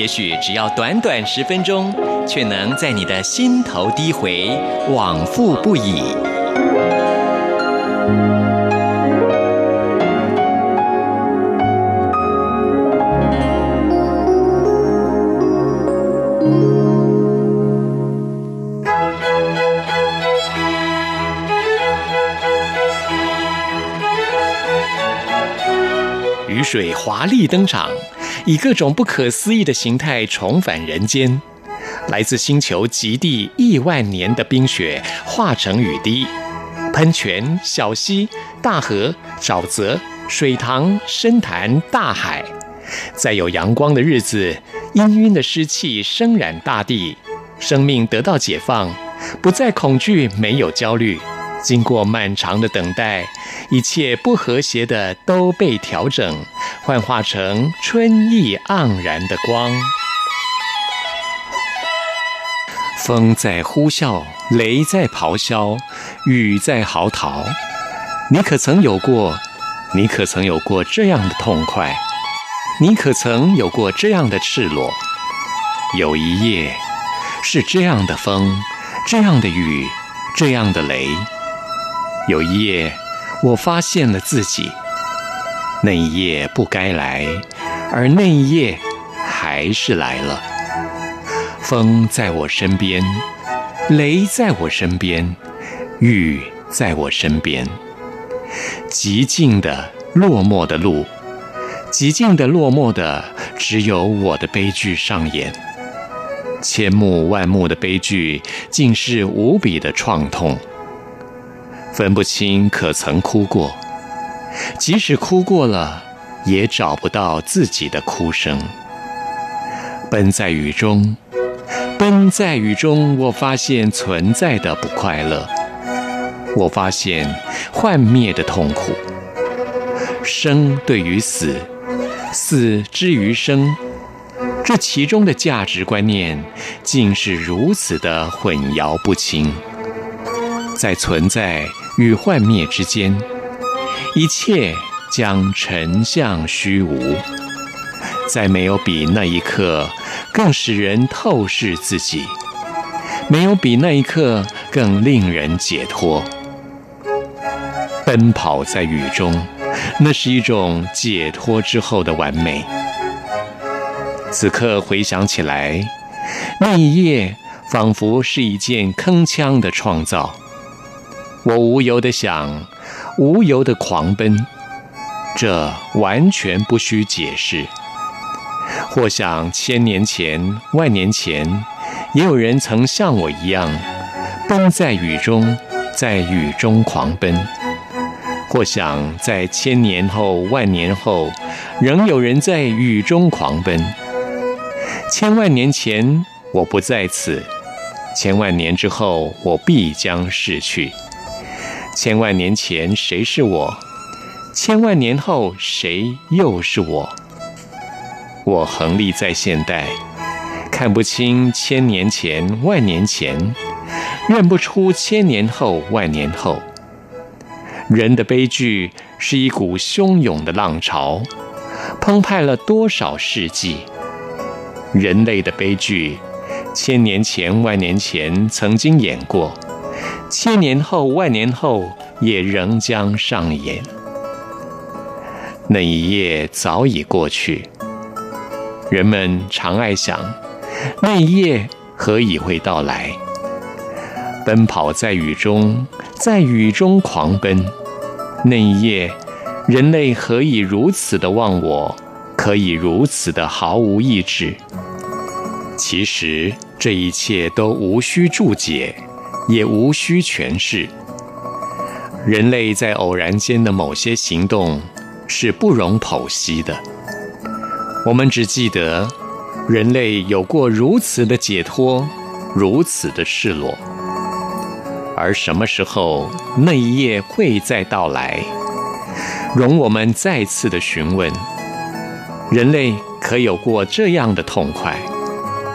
也许只要短短十分钟，却能在你的心头低回，往复不已。雨水华丽登场。以各种不可思议的形态重返人间，来自星球极地亿万年的冰雪化成雨滴，喷泉、小溪、大河、沼泽、水塘、深潭、大海，在有阳光的日子，氤氲的湿气升染大地，生命得到解放，不再恐惧，没有焦虑。经过漫长的等待，一切不和谐的都被调整。幻化成春意盎然的光，风在呼啸，雷在咆哮，雨在嚎啕。你可曾有过？你可曾有过这样的痛快？你可曾有过这样的赤裸？有一夜，是这样的风，这样的雨，这样的雷。有一夜，我发现了自己。那一夜不该来，而那一夜还是来了。风在我身边，雷在我身边，雨在我身边。极静的落寞的路，极静的落寞的，只有我的悲剧上演。千目万目的悲剧，竟是无比的创痛。分不清可曾哭过。即使哭过了，也找不到自己的哭声。奔在雨中，奔在雨中，我发现存在的不快乐，我发现幻灭的痛苦。生对于死，死之于生，这其中的价值观念，竟是如此的混淆不清。在存在与幻灭之间。一切将沉向虚无，再没有比那一刻更使人透视自己，没有比那一刻更令人解脱。奔跑在雨中，那是一种解脱之后的完美。此刻回想起来，那一夜仿佛是一件铿锵的创造。我无由的想。无由的狂奔，这完全不需解释。或想千年前、万年前，也有人曾像我一样，奔在雨中，在雨中狂奔。或想在千年后、万年后，仍有人在雨中狂奔。千万年前我不在此，千万年之后我必将逝去。千万年前谁是我？千万年后谁又是我？我横立在现代，看不清千年前、万年前，认不出千年后、万年后。人的悲剧是一股汹涌的浪潮，澎湃了多少世纪？人类的悲剧，千年前、万年前曾经演过。千年后、万年后也仍将上演。那一夜早已过去，人们常爱想，那一夜何以会到来？奔跑在雨中，在雨中狂奔。那一夜，人类何以如此的忘我？可以如此的毫无意志？其实这一切都无需注解。也无需诠释。人类在偶然间的某些行动是不容剖析的。我们只记得，人类有过如此的解脱，如此的赤裸。而什么时候那一夜会再到来？容我们再次的询问：人类可有过这样的痛快？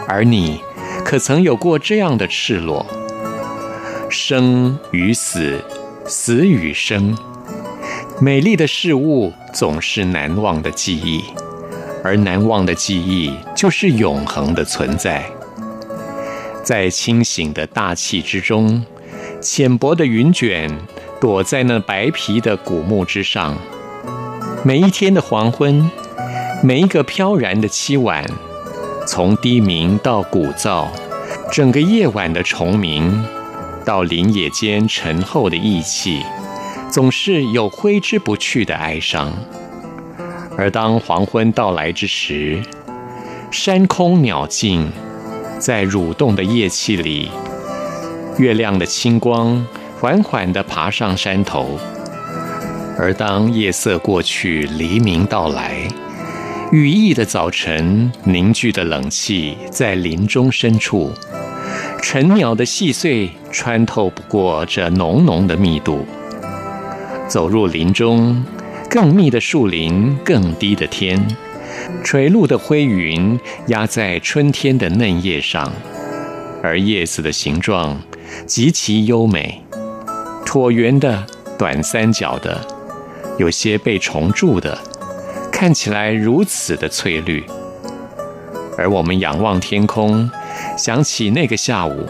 而你可曾有过这样的赤裸？生与死，死与生，美丽的事物总是难忘的记忆，而难忘的记忆就是永恒的存在。在清醒的大气之中。浅薄的云卷躲在那白皮的古木之上，每一天的黄昏，每一个飘然的凄晚，从低鸣到鼓噪，整个夜晚的虫鸣，到林野间沉厚的意气，总是有挥之不去的哀伤。而当黄昏到来之时，山空鸟静，在蠕动的夜气里。月亮的清光缓缓地爬上山头，而当夜色过去，黎明到来，羽翼的早晨凝聚的冷气在林中深处，晨鸟的细碎穿透不过这浓浓的密度。走入林中，更密的树林，更低的天，垂露的灰云压在春天的嫩叶上，而叶子的形状。极其优美，椭圆的、短三角的，有些被虫蛀的，看起来如此的翠绿。而我们仰望天空，想起那个下午，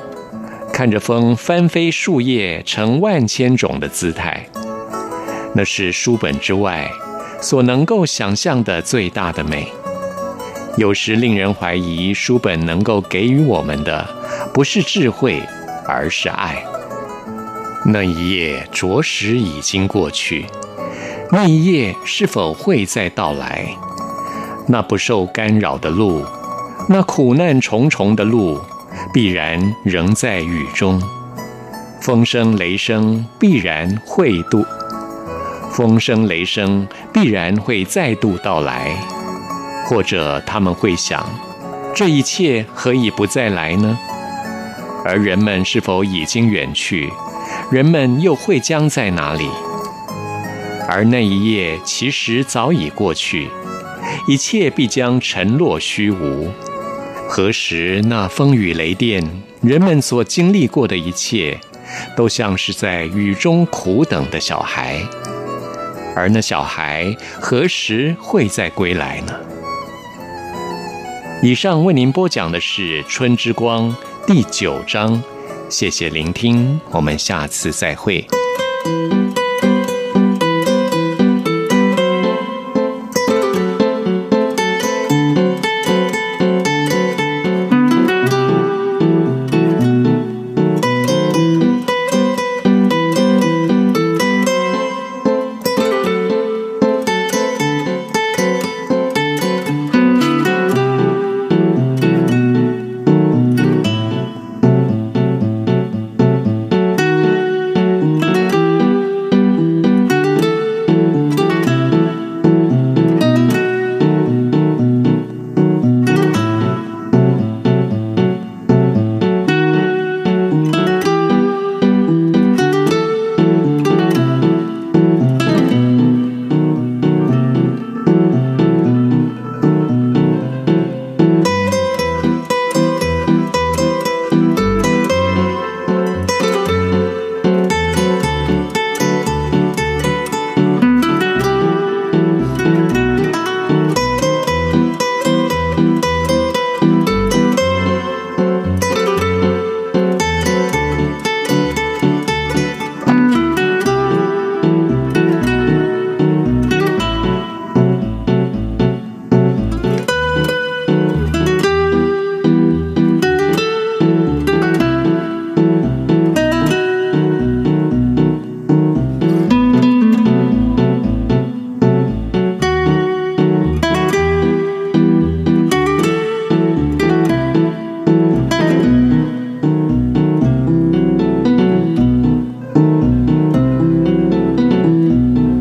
看着风翻飞树叶成万千种的姿态，那是书本之外所能够想象的最大的美。有时令人怀疑，书本能够给予我们的，不是智慧。而是爱。那一夜着实已经过去，那一夜是否会再到来？那不受干扰的路，那苦难重重的路，必然仍在雨中。风声雷声必然会度，风声雷声必然会再度到来。或者他们会想，这一切何以不再来呢？而人们是否已经远去？人们又会将在哪里？而那一夜其实早已过去，一切必将沉落虚无。何时那风雨雷电，人们所经历过的一切，都像是在雨中苦等的小孩。而那小孩何时会再归来呢？以上为您播讲的是《春之光》。第九章，谢谢聆听，我们下次再会。